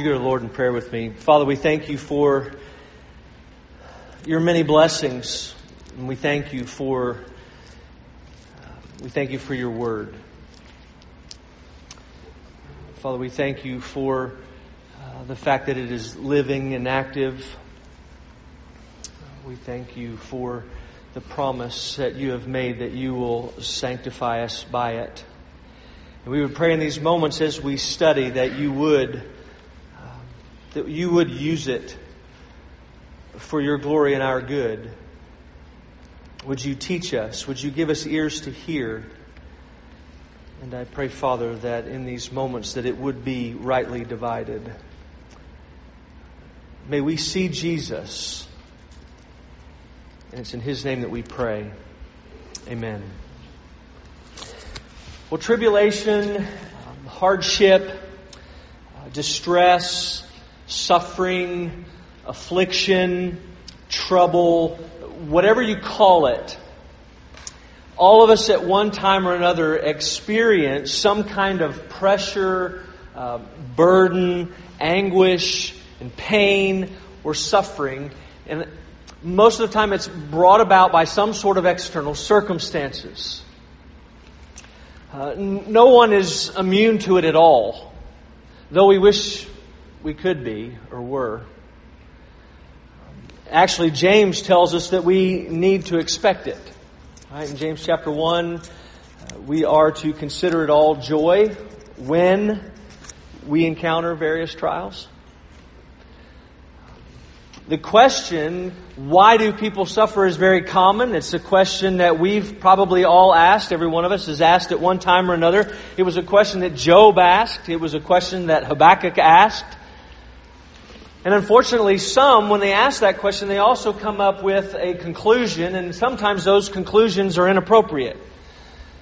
you go to the Lord in prayer with me? Father, we thank you for your many blessings, and we thank you for we thank you for your word. Father, we thank you for uh, the fact that it is living and active. We thank you for the promise that you have made that you will sanctify us by it. And we would pray in these moments as we study that you would that you would use it for your glory and our good. Would you teach us? Would you give us ears to hear? And I pray, Father, that in these moments that it would be rightly divided. May we see Jesus. And it's in His name that we pray. Amen. Well, tribulation, um, hardship, uh, distress, suffering, affliction, trouble, whatever you call it, all of us at one time or another experience some kind of pressure, uh, burden, anguish, and pain or suffering. And most of the time it's brought about by some sort of external circumstances. Uh, no one is immune to it at all, though we wish we could be or were. Actually, James tells us that we need to expect it. Right, in James chapter 1, uh, we are to consider it all joy when we encounter various trials. The question, why do people suffer, is very common. It's a question that we've probably all asked. Every one of us has asked at one time or another. It was a question that Job asked. It was a question that Habakkuk asked. And unfortunately, some, when they ask that question, they also come up with a conclusion, and sometimes those conclusions are inappropriate.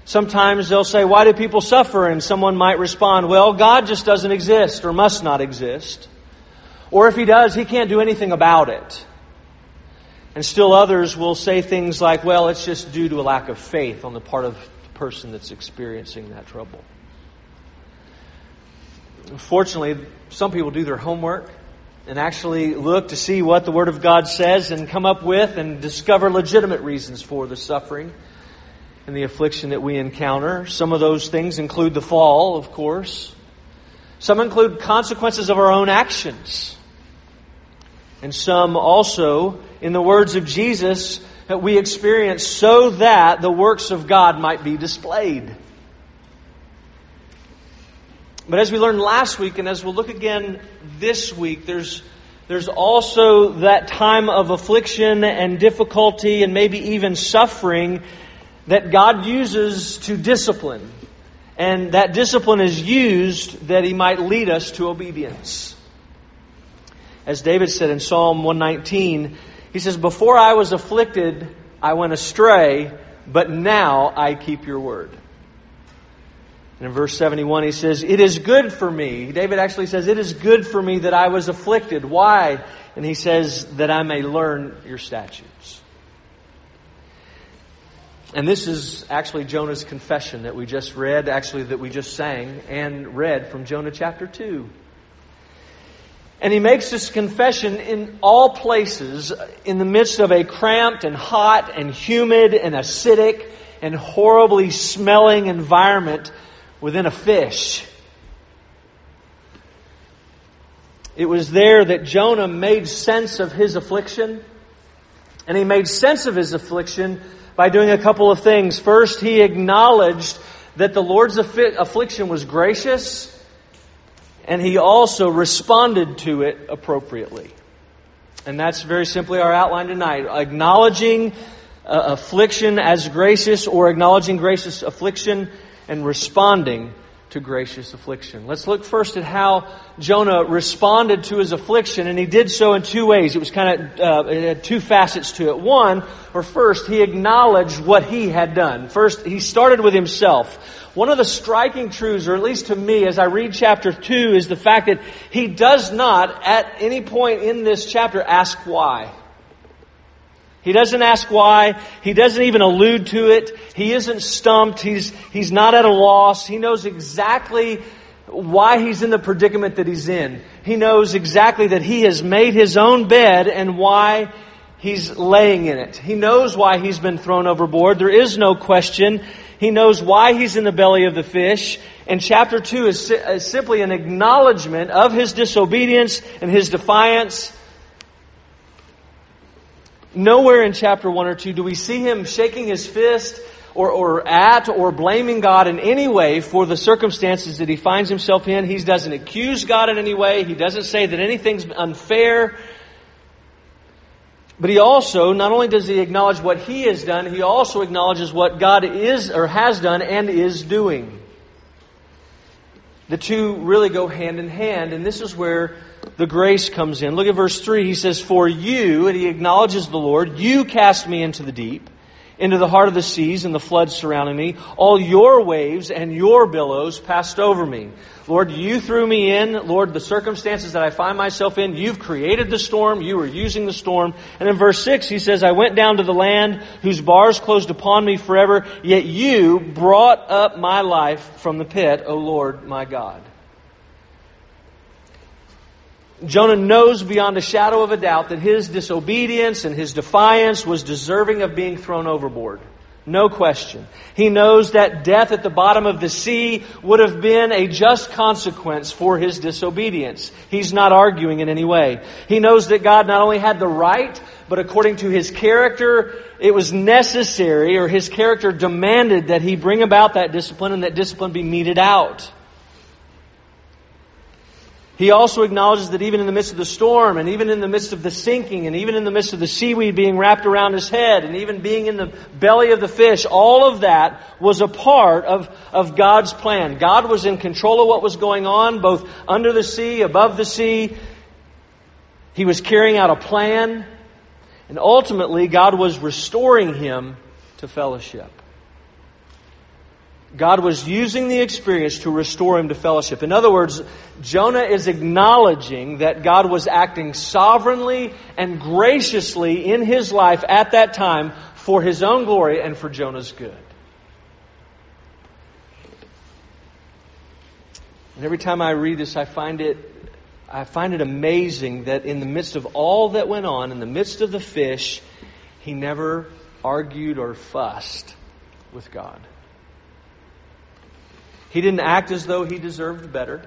Sometimes they'll say, Why do people suffer? And someone might respond, Well, God just doesn't exist or must not exist. Or if He does, He can't do anything about it. And still others will say things like, Well, it's just due to a lack of faith on the part of the person that's experiencing that trouble. Fortunately, some people do their homework and actually look to see what the Word of God says and come up with and discover legitimate reasons for the suffering and the affliction that we encounter. Some of those things include the fall, of course. Some include consequences of our own actions. And some also, in the words of Jesus, that we experience so that the works of God might be displayed. But as we learned last week, and as we'll look again this week, there's, there's also that time of affliction and difficulty and maybe even suffering that God uses to discipline. And that discipline is used that He might lead us to obedience. As David said in Psalm 119, he says, Before I was afflicted, I went astray, but now I keep your word. And in verse 71, he says, It is good for me. David actually says, It is good for me that I was afflicted. Why? And he says, That I may learn your statutes. And this is actually Jonah's confession that we just read, actually, that we just sang and read from Jonah chapter 2. And he makes this confession in all places, in the midst of a cramped and hot and humid and acidic and horribly smelling environment within a fish. It was there that Jonah made sense of his affliction. And he made sense of his affliction by doing a couple of things. First, he acknowledged that the Lord's affliction was gracious, and he also responded to it appropriately. And that's very simply our outline tonight. Acknowledging uh, affliction as gracious or acknowledging gracious affliction and responding to gracious affliction. Let's look first at how Jonah responded to his affliction, and he did so in two ways. It was kind of uh, it had two facets to it. One, or first, he acknowledged what he had done. First, he started with himself. One of the striking truths, or at least to me, as I read chapter two, is the fact that he does not, at any point in this chapter, ask why. He doesn't ask why. He doesn't even allude to it. He isn't stumped. He's, he's not at a loss. He knows exactly why he's in the predicament that he's in. He knows exactly that he has made his own bed and why he's laying in it. He knows why he's been thrown overboard. There is no question. He knows why he's in the belly of the fish. And chapter 2 is, is simply an acknowledgement of his disobedience and his defiance. Nowhere in chapter 1 or 2 do we see him shaking his fist or, or at or blaming God in any way for the circumstances that he finds himself in. He doesn't accuse God in any way. He doesn't say that anything's unfair. But he also, not only does he acknowledge what he has done, he also acknowledges what God is or has done and is doing. The two really go hand in hand, and this is where the grace comes in. Look at verse 3. He says, For you, and he acknowledges the Lord, you cast me into the deep into the heart of the seas and the floods surrounding me. All your waves and your billows passed over me. Lord, you threw me in. Lord, the circumstances that I find myself in, you've created the storm. You are using the storm. And in verse 6, he says, I went down to the land whose bars closed upon me forever, yet you brought up my life from the pit, O Lord my God. Jonah knows beyond a shadow of a doubt that his disobedience and his defiance was deserving of being thrown overboard. No question. He knows that death at the bottom of the sea would have been a just consequence for his disobedience. He's not arguing in any way. He knows that God not only had the right, but according to his character, it was necessary, or his character demanded that he bring about that discipline and that discipline be meted out. He also acknowledges that even in the midst of the storm, and even in the midst of the sinking, and even in the midst of the seaweed being wrapped around his head, and even being in the belly of the fish, all of that was a part of, of God's plan. God was in control of what was going on, both under the sea, above the sea. He was carrying out a plan, and ultimately, God was restoring him to fellowship. God was using the experience to restore him to fellowship. In other words, Jonah is acknowledging that God was acting sovereignly and graciously in his life at that time for his own glory and for Jonah's good. And every time I read this, I find it, I find it amazing that in the midst of all that went on, in the midst of the fish, he never argued or fussed with God. He didn't act as though he deserved better.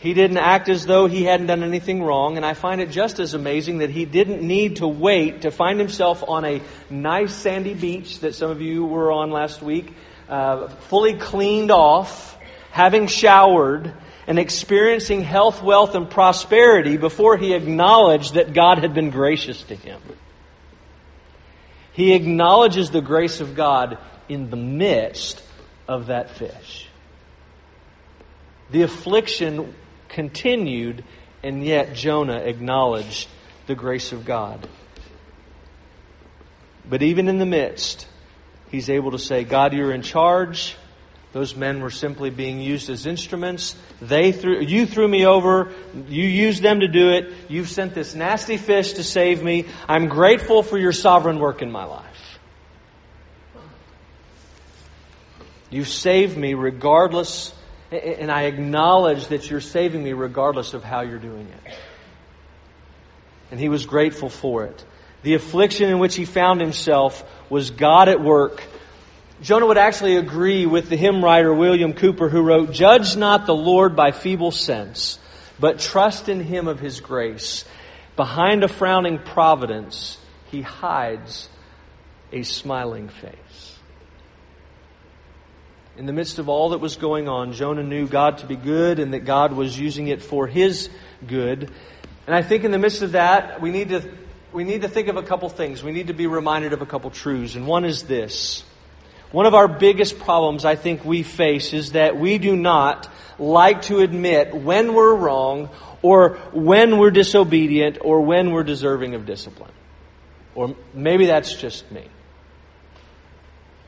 He didn't act as though he hadn't done anything wrong. And I find it just as amazing that he didn't need to wait to find himself on a nice sandy beach that some of you were on last week, uh, fully cleaned off, having showered, and experiencing health, wealth, and prosperity before he acknowledged that God had been gracious to him. He acknowledges the grace of God in the midst of that fish. The affliction continued, and yet Jonah acknowledged the grace of God. But even in the midst, he's able to say, God, you're in charge. Those men were simply being used as instruments. They threw, you threw me over. You used them to do it. You've sent this nasty fish to save me. I'm grateful for your sovereign work in my life. You saved me regardless, and I acknowledge that you're saving me regardless of how you're doing it. And he was grateful for it. The affliction in which he found himself was God at work. Jonah would actually agree with the hymn writer William Cowper, who wrote, Judge not the Lord by feeble sense, but trust in him of his grace. Behind a frowning providence, he hides a smiling face. In the midst of all that was going on, Jonah knew God to be good and that God was using it for his good. And I think in the midst of that, we need to, we need to think of a couple things. We need to be reminded of a couple truths. And one is this. One of our biggest problems I think we face is that we do not like to admit when we're wrong or when we're disobedient or when we're deserving of discipline. Or maybe that's just me.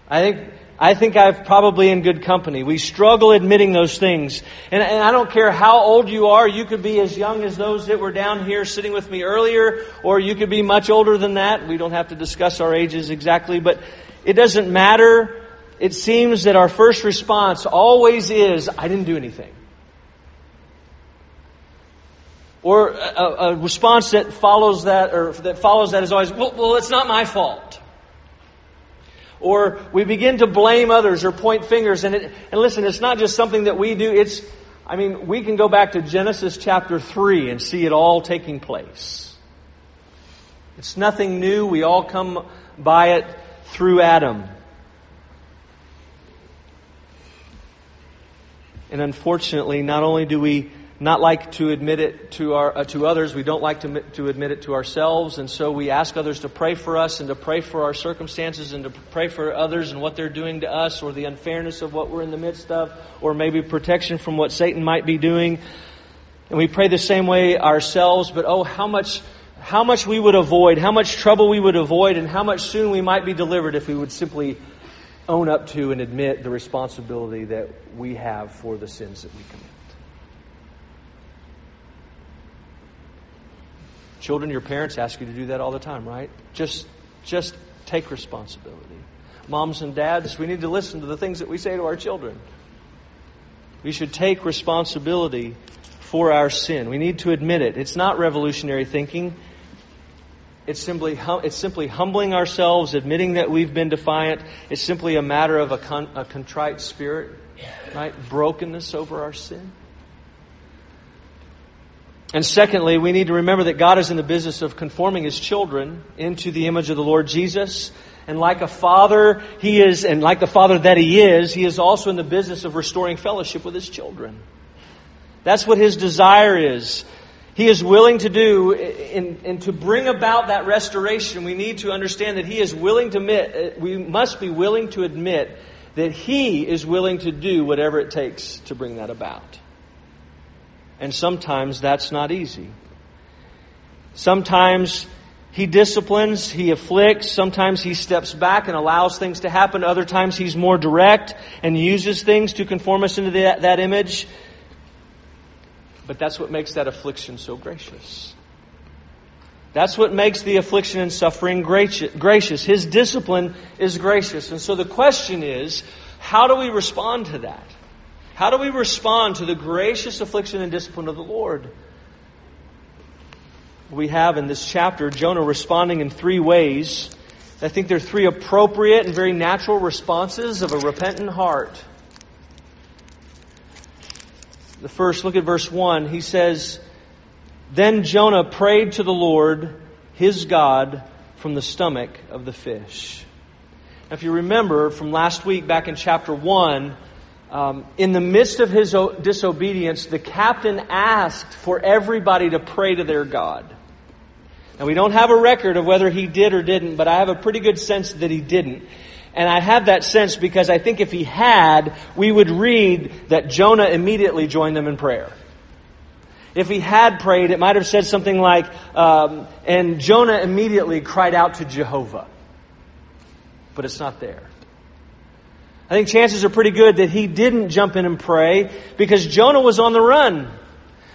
I think I think I've probably in good company. We struggle admitting those things. And, and, I don't care how old you are, you could be as young as those that were down here sitting with me earlier, or you could be much older than that. We don't have to discuss our ages exactly, but it doesn't matter. It seems that our first response always is, I didn't do anything. Or a, a response that follows that, or that follows that is always, well, well it's not my fault. Or we begin to blame others or point fingers. And, it, and listen, it's not just something that we do. It's, I mean, we can go back to Genesis chapter 3 and see it all taking place. It's nothing new. We all come by it through Adam. And unfortunately, not only do we not like to admit it to our uh, to others. We don't like to, to admit it to ourselves, and so we ask others to pray for us and to pray for our circumstances and to pray for others and what they're doing to us, or the unfairness of what we're in the midst of, or maybe protection from what Satan might be doing. And we pray the same way ourselves. But oh, how much how much we would avoid, how much trouble we would avoid, and how much soon we might be delivered if we would simply own up to and admit the responsibility that we have for the sins that we commit. Children, your parents ask you to do that all the time, right? Just, just take responsibility. Moms and dads, we need to listen to the things that we say to our children. We should take responsibility for our sin. We need to admit it. It's not revolutionary thinking. It's simply, it's simply humbling ourselves, admitting that we've been defiant. It's simply a matter of a, con, a contrite spirit, right? Brokenness over our sin. And secondly, we need to remember that God is in the business of conforming His children into the image of the Lord Jesus. And like a father, He is, and like the father that He is, He is also in the business of restoring fellowship with His children. That's what His desire is. He is willing to do, and, to bring about that restoration, we need to understand that He is willing to admit, uh, we must be willing to admit that He is willing to do whatever it takes to bring that about. And sometimes that's not easy. Sometimes he disciplines, he afflicts, sometimes he steps back and allows things to happen. Other times he's more direct and uses things to conform us into that, that image. But that's what makes that affliction so gracious. That's what makes the affliction and suffering gracious. His discipline is gracious. And so the question is, how do we respond to that? How do we respond to the gracious affliction and discipline of the Lord? We have in this chapter Jonah responding in three ways. I think they're three appropriate and very natural responses of a repentant heart. The first, look at verse 1. He says, Then Jonah prayed to the Lord, his God, from the stomach of the fish. Now, if you remember from last week back in chapter 1, um, in the midst of his disobedience, the captain asked for everybody to pray to their God. Now, we don't have a record of whether he did or didn't, but I have a pretty good sense that he didn't. And I have that sense because I think if he had, we would read that Jonah immediately joined them in prayer. If he had prayed, it might have said something like, um, and Jonah immediately cried out to Jehovah. But it's not there. I think chances are pretty good that he didn't jump in and pray because Jonah was on the run.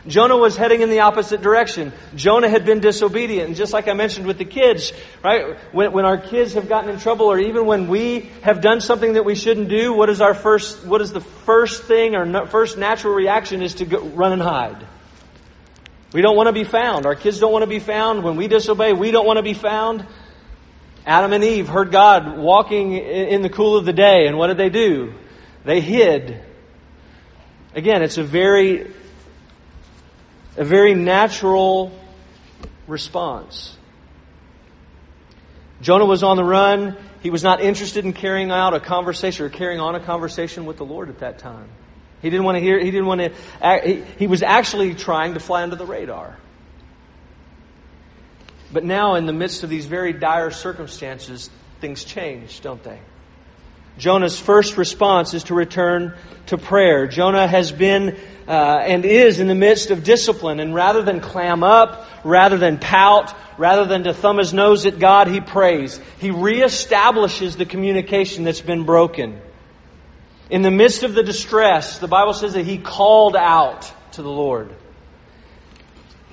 Jonah was heading in the opposite direction. Jonah had been disobedient. And just like I mentioned with the kids, right? When, when our kids have gotten in trouble or even when we have done something that we shouldn't do, what is our first, what is the first thing or no, first natural reaction is to go, run and hide. We don't want to be found. Our kids don't want to be found. When we disobey, we don't want to be found. Adam and Eve heard God walking in the cool of the day, and what did they do? They hid. Again, it's a very, a very natural response. Jonah was on the run. He was not interested in carrying out a conversation or carrying on a conversation with the Lord at that time. He didn't want to hear, he didn't want to, he, he was actually trying to fly under the radar. But now, in the midst of these very dire circumstances, things change, don't they? Jonah's first response is to return to prayer. Jonah has been uh, and is in the midst of discipline, and rather than clam up, rather than pout, rather than to thumb his nose at God, he prays. He reestablishes the communication that's been broken. In the midst of the distress, the Bible says that he called out to the Lord.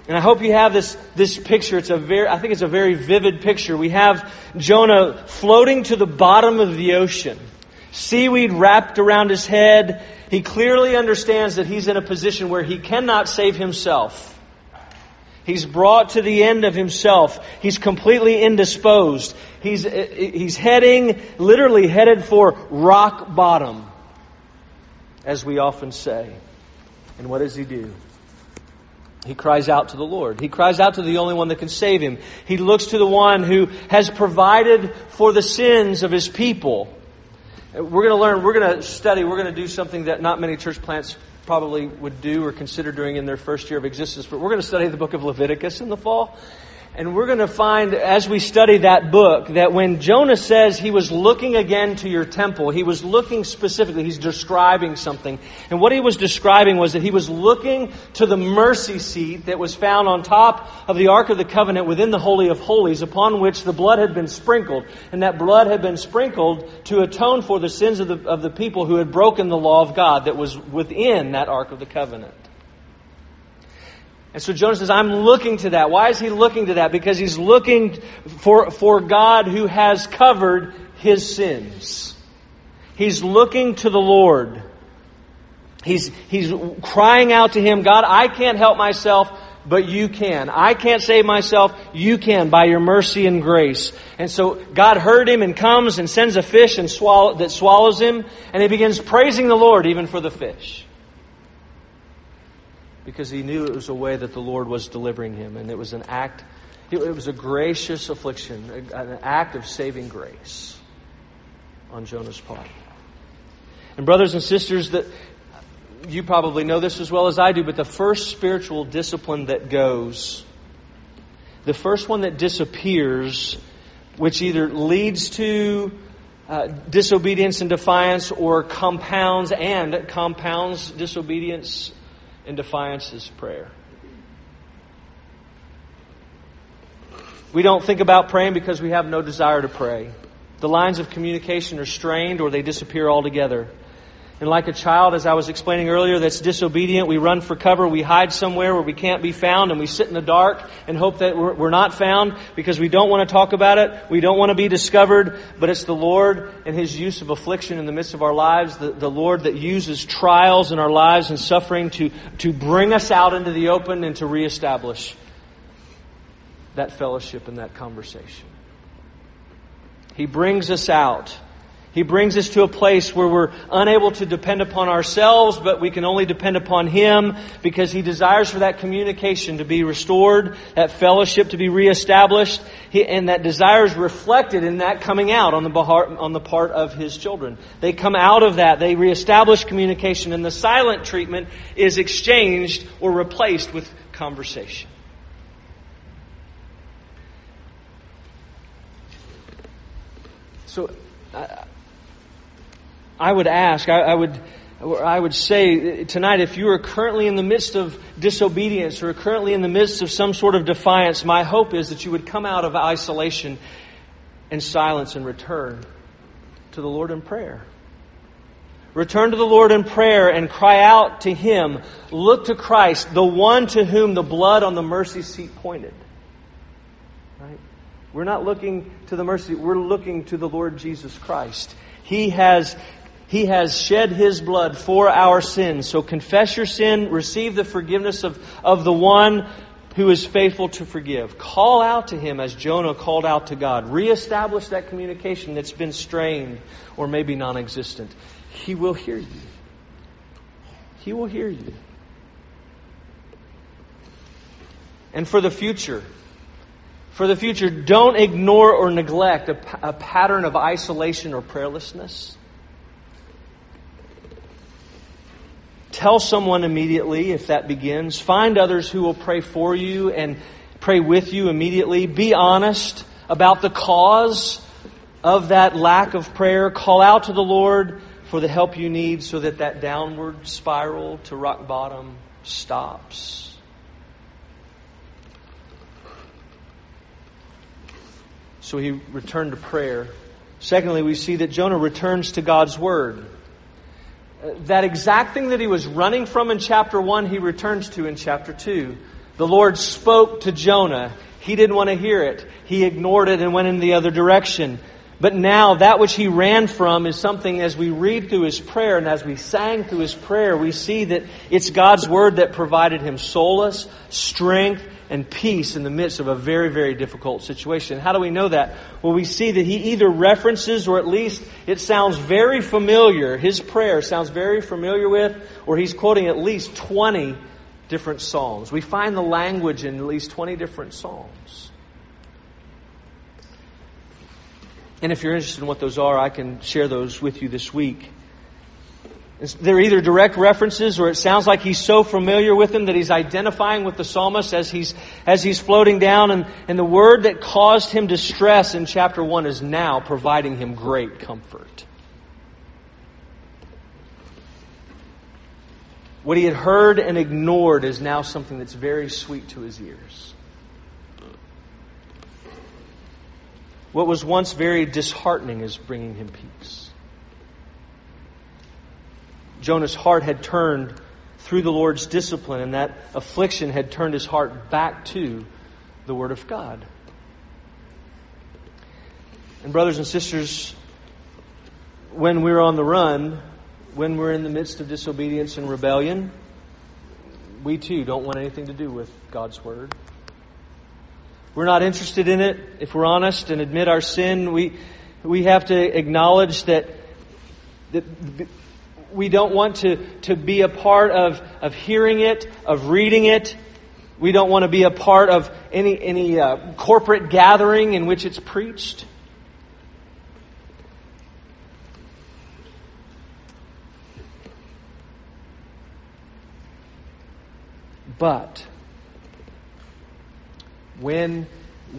And I hope you have this, this picture. It's a very, I think it's a very vivid picture. We have Jonah floating to the bottom of the ocean. Seaweed wrapped around his head. He clearly understands that he's in a position where he cannot save himself. He's brought to the end of himself. He's completely indisposed. He's, he's heading, literally headed for rock bottom, as we often say. And what does he do? He cries out to the Lord. He cries out to the only one that can save him. He looks to the one who has provided for the sins of his people. We're going to learn, we're going to study, we're going to do something that not many church plants probably would do or consider doing in their first year of existence. But we're going to study the book of Leviticus in the fall. And we're going to find, as we study that book, that when Jonah says he was looking again to your temple, he was looking specifically, he's describing something. And what he was describing was that he was looking to the mercy seat that was found on top of the Ark of the Covenant within the Holy of Holies, upon which the blood had been sprinkled. And that blood had been sprinkled to atone for the sins of the, of the people who had broken the law of God that was within that Ark of the Covenant. And so Jonah says, I'm looking to that. Why is he looking to that? Because he's looking for, for God who has covered his sins. He's looking to the Lord. He's, he's crying out to him, God, I can't help myself, but you can. I can't save myself, you can by your mercy and grace. And so God heard him and comes and sends a fish and swallow, that swallows him, and he begins praising the Lord even for the fish because he knew it was a way that the Lord was delivering him, and it was an act, it was a gracious affliction, an act of saving grace on Jonah's part. And brothers and sisters, that you probably know this as well as I do, but the first spiritual discipline that goes, the first one that disappears, which either leads to uh, disobedience and defiance or compounds and compounds disobedience in defiance is prayer. We don't think about praying because we have no desire to pray. The lines of communication are strained or they disappear altogether. And like a child, as I was explaining earlier, that's disobedient, we run for cover, we hide somewhere where we can't be found, and we sit in the dark and hope that we're, not found because we don't want to talk about it, we don't want to be discovered, but it's the Lord and His use of affliction in the midst of our lives, the, the Lord that uses trials in our lives and suffering to, to bring us out into the open and to reestablish that fellowship and that conversation. He brings us out he brings us to a place where we're unable to depend upon ourselves, but we can only depend upon Him because He desires for that communication to be restored, that fellowship to be reestablished, and that desire is reflected in that coming out on the, on the part of His children. They come out of that, they reestablish communication, and the silent treatment is exchanged or replaced with conversation. So, I would ask, I, I, would, I would say tonight, if you are currently in the midst of disobedience or currently in the midst of some sort of defiance, my hope is that you would come out of isolation and silence and return to the Lord in prayer. Return to the Lord in prayer and cry out to Him. Look to Christ, the one to whom the blood on the mercy seat pointed. Right? We're not looking to the mercy, we're looking to the Lord Jesus Christ. He has he has shed His blood for our sins. So confess your sin, receive the forgiveness of, of the one who is faithful to forgive. Call out to Him as Jonah called out to God. Reestablish that communication that's been strained or maybe non existent. He will hear you. He will hear you. And for the future, for the future, don't ignore or neglect a, a pattern of isolation or prayerlessness. Tell someone immediately if that begins. Find others who will pray for you and pray with you immediately. Be honest about the cause of that lack of prayer. Call out to the Lord for the help you need so that that downward spiral to rock bottom stops. So he returned to prayer. Secondly, we see that Jonah returns to God's word that exact thing that he was running from in chapter 1, he returns to in chapter 2. The Lord spoke to Jonah. He didn't want to hear it. He ignored it and went in the other direction. But now, that which he ran from is something as we read through his prayer and as we sang through his prayer, we see that it's God's word that provided him solace, strength, and peace in the midst of a very, very difficult situation. How do we know that? Well, we see that he either references or at least it sounds very familiar. His prayer sounds very familiar with, or he's quoting at least 20 different psalms. We find the language in at least 20 different psalms. And if you're interested in what those are, I can share those with you this week. They're either direct references or it sounds like he's so familiar with them that he's identifying with the psalmist as he's, as he's floating down. And, and the word that caused him distress in chapter 1 is now providing him great comfort. What he had heard and ignored is now something that's very sweet to his ears. What was once very disheartening is bringing him peace. Jonah's heart had turned through the Lord's discipline, and that affliction had turned his heart back to the Word of God. And, brothers and sisters, when we're on the run, when we're in the midst of disobedience and rebellion, we too don't want anything to do with God's Word. We're not interested in it. If we're honest and admit our sin, we, we have to acknowledge that, that we don't want to, to be a part of, of hearing it, of reading it. We don't want to be a part of any, any uh, corporate gathering in which it's preached. But when,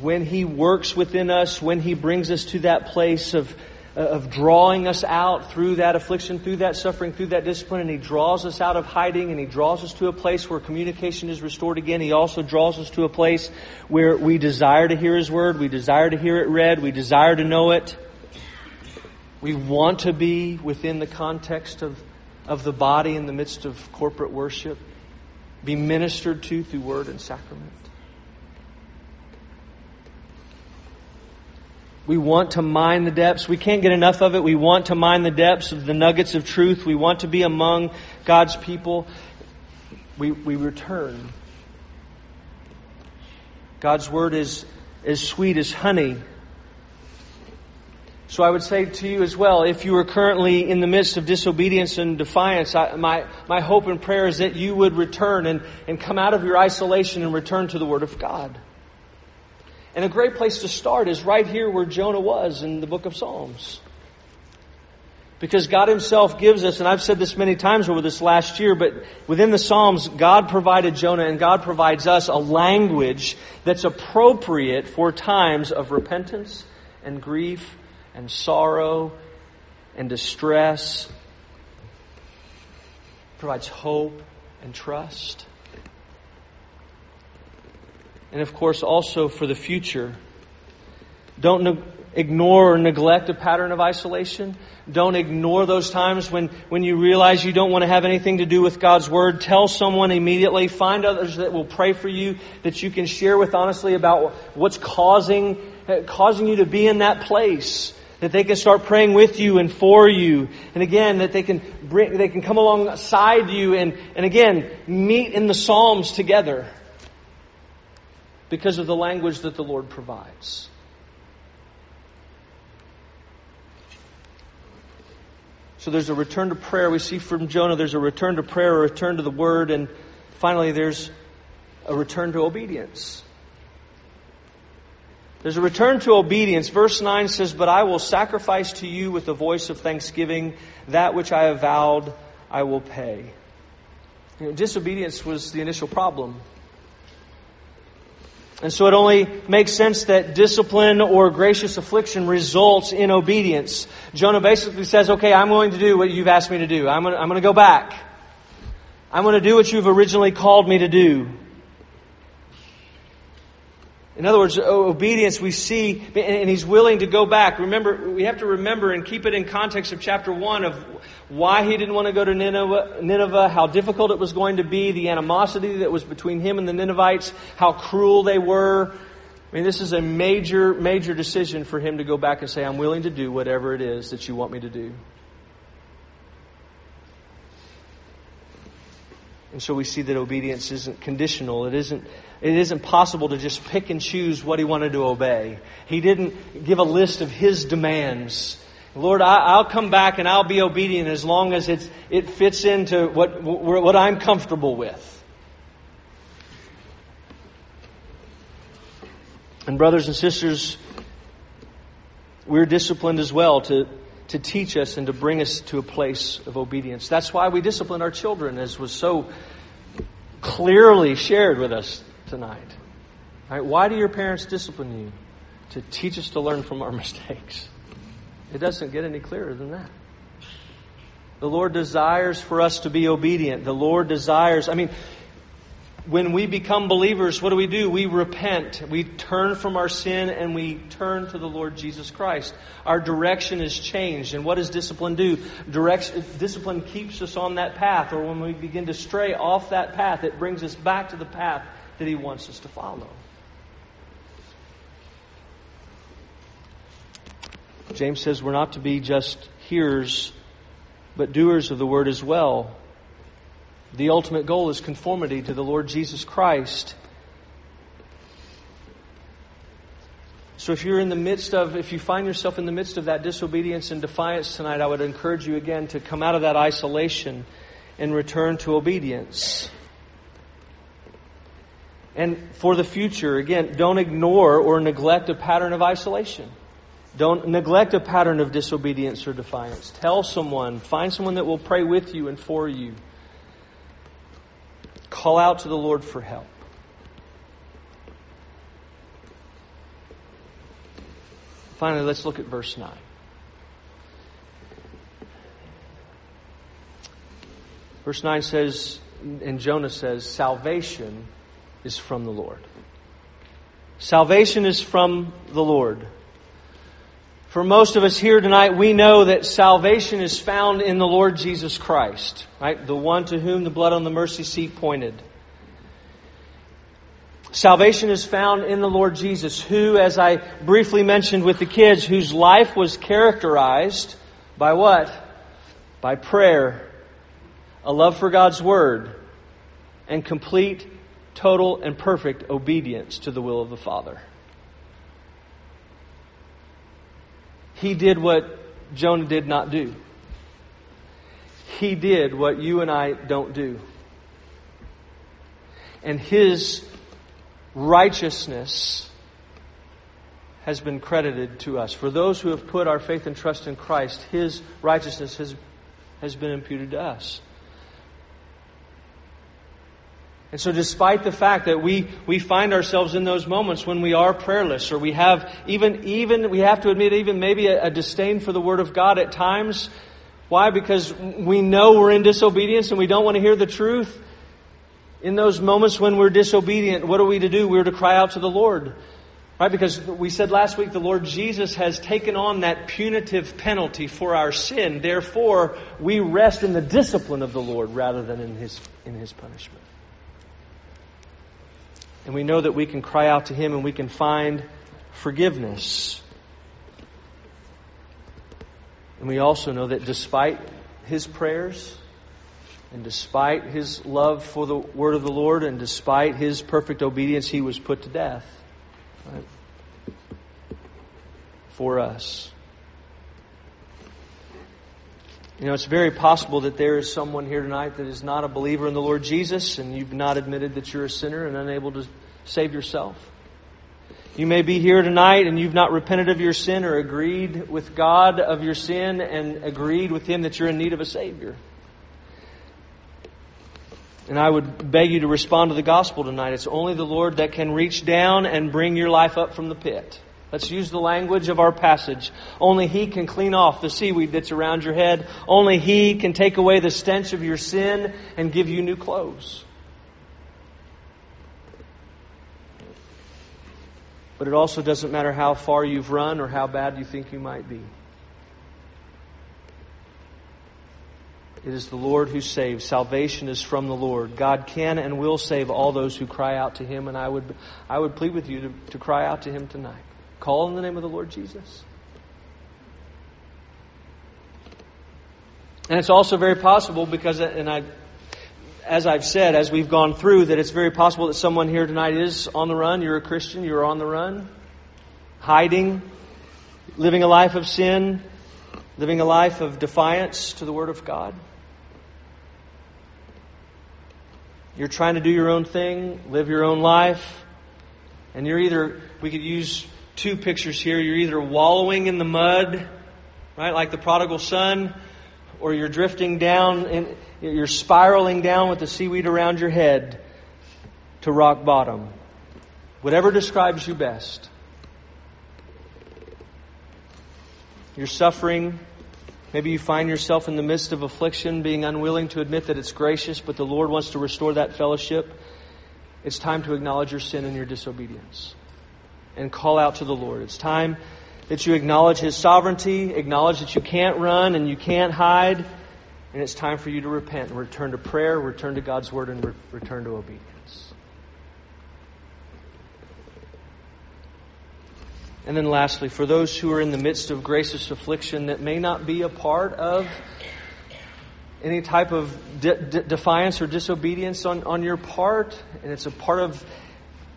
when He works within us, when He brings us to that place of, Uh, of drawing us out through that affliction, through that suffering, through that discipline, and He draws us out of hiding, and He draws us to a place where communication is restored again. He also draws us to a place where we desire to hear His Word, we desire to hear it read, we desire to know it. We want to be within the context of, of the body in the midst of corporate worship, be ministered to through word and sacrament. We want to mine the depths. We can't get enough of it. We want to mine the depths of the nuggets of truth. We want to be among God's people. We, we return. God's word is as sweet as honey. So I would say to you as well, if you are currently in the midst of disobedience and defiance, I, my, my hope and prayer is that you would return and, and come out of your isolation and return to the Word of God. And a great place to start is right here where Jonah was in the book of Psalms. Because God Himself gives us, and I've said this many times over this last year, but within the Psalms, God provided Jonah and God provides us a language that's appropriate for times of repentance and grief and sorrow and distress. Provides hope and trust and of course also for the future. Don't ne- ignore or neglect a pattern of isolation. Don't ignore those times when, when you realize you don't want to have anything to do with God's Word. Tell someone immediately. Find others that will pray for you, that you can share with honestly about what's causing, uh, causing you to be in that place. That they can start praying with you and for you. And again, that they can bring, they can come alongside you and, and again, meet in the Psalms together because of the language that the Lord provides. So there's a return to prayer. We see from Jonah there's a return to prayer, a return to the Word, and finally there's a return to obedience. There's a return to obedience. Verse 9 says, But I will sacrifice to you with the voice of thanksgiving. That which I have vowed, I will pay. You know, disobedience was the initial problem. And so it only makes sense that discipline or gracious affliction results in obedience. Jonah basically says, okay, I'm going to do what you've asked me to do. I'm going to, I'm going to go back. I'm going to do what you've originally called me to do. In other words, obedience we see, and he's willing to go back. Remember, we have to remember and keep it in context of chapter 1 of why he didn't want to go to Nineveh, Nineveh, how difficult it was going to be, the animosity that was between him and the Ninevites, how cruel they were. I mean, this is a major, major decision for him to go back and say, I'm willing to do whatever it is that you want me to do. And so we see that obedience isn't conditional. It isn't, it isn't possible to just pick and choose what he wanted to obey. He didn't give a list of his demands. Lord, I, will come back and I'll be obedient as long as it's, it fits into what, what I'm comfortable with. And, brothers and sisters, we're disciplined as well to, to teach us and to bring us to a place of obedience. That's why we discipline our children, as was so clearly shared with us tonight. Right? Why do your parents discipline you? To teach us to learn from our mistakes. It doesn't get any clearer than that. The Lord desires for us to be obedient. The Lord desires, I mean, when we become believers, what do we do? We repent. We turn from our sin and we turn to the Lord Jesus Christ. Our direction is changed. And what does discipline do? Direction, discipline keeps us on that path. Or when we begin to stray off that path, it brings us back to the path that He wants us to follow. James says we're not to be just hearers, but doers of the word as well. The ultimate goal is conformity to the Lord Jesus Christ. So if you're in the midst of, if you find yourself in the midst of that disobedience and defiance tonight, I would encourage you again to come out of that isolation and return to obedience. And for the future, again, don't ignore or neglect a pattern of isolation. Don't neglect a pattern of disobedience or defiance. Tell someone, find someone that will pray with you and for you. Call out to the Lord for help. Finally, let's look at verse 9. Verse 9 says, and Jonah says, salvation is from the Lord. Salvation is from the Lord. For most of us here tonight, we know that salvation is found in the Lord Jesus Christ, right? The one to whom the blood on the mercy seat pointed. Salvation is found in the Lord Jesus, who, as I briefly mentioned with the kids, whose life was characterized by what? By prayer, a love for God's Word, and complete, total, and perfect obedience to the will of the Father. He did what Jonah did not do. He did what you and I don't do. And his righteousness has been credited to us. For those who have put our faith and trust in Christ, his righteousness has, has been imputed to us. And so, despite the fact that we, we find ourselves in those moments when we are prayerless, or we have even, even we have to admit, even maybe a, a disdain for the Word of God at times. Why? Because we know we're in disobedience and we don't want to hear the truth. In those moments when we're disobedient, what are we to do? We're to cry out to the Lord. Right? Because we said last week the Lord Jesus has taken on that punitive penalty for our sin. Therefore, we rest in the discipline of the Lord rather than in His, in His punishment. And we know that we can cry out to Him and we can find forgiveness. And we also know that despite His prayers, and despite His love for the Word of the Lord, and despite His perfect obedience, He was put to death. Right? For us. You know, it's very possible that there is someone here tonight that is not a believer in the Lord Jesus and you've not admitted that you're a sinner and unable to save yourself. You may be here tonight and you've not repented of your sin or agreed with God of your sin and agreed with Him that you're in need of a Savior. And I would beg you to respond to the gospel tonight. It's only the Lord that can reach down and bring your life up from the pit. Let's use the language of our passage. Only He can clean off the seaweed that's around your head. Only He can take away the stench of your sin and give you new clothes. But it also doesn't matter how far you've run or how bad you think you might be. It is the Lord who saves. Salvation is from the Lord. God can and will save all those who cry out to Him, and I would, I would plead with you to, to cry out to Him tonight. Call in the name of the Lord Jesus. And it's also very possible because, and I, as I've said, as we've gone through, that it's very possible that someone here tonight is on the run. You're a Christian, you're on the run, hiding, living a life of sin, living a life of defiance to the Word of God. You're trying to do your own thing, live your own life, and you're either, we could use two pictures here, you're either wallowing in the mud, right, like the prodigal son, or you're drifting down you're spiraling down with the seaweed around your head to rock bottom. Whatever describes you best. You're suffering. Maybe you find yourself in the midst of affliction, being unwilling to admit that it's gracious, but the Lord wants to restore that fellowship. It's time to acknowledge your sin and your disobedience and call out to the Lord. It's time that you acknowledge His sovereignty, acknowledge that you can't run and you can't hide, and it's time for you to repent and return to prayer, return to God's Word, and re- return to obedience. And then, lastly, for those who are in the midst of gracious affliction that may not be a part of any type of de- de- defiance or disobedience on, on your part, and it's a part of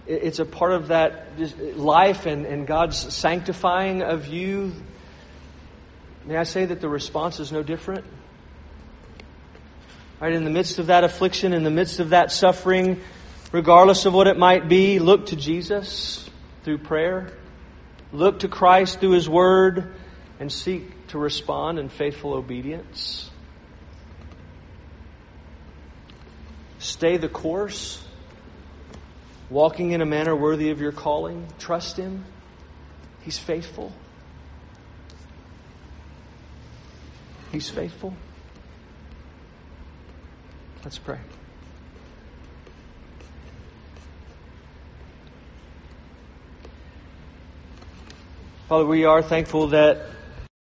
it's a part of that life and, and God's sanctifying of you. May I say that the response is no different? Right, in the midst of that affliction, in the midst of that suffering, regardless of what it might be, look to Jesus through prayer. Look to Christ through His Word and seek to respond in faithful obedience. Stay the course walking in a manner worthy of your calling. Trust Him. He's faithful. He's faithful. Let's pray. Father, we are thankful that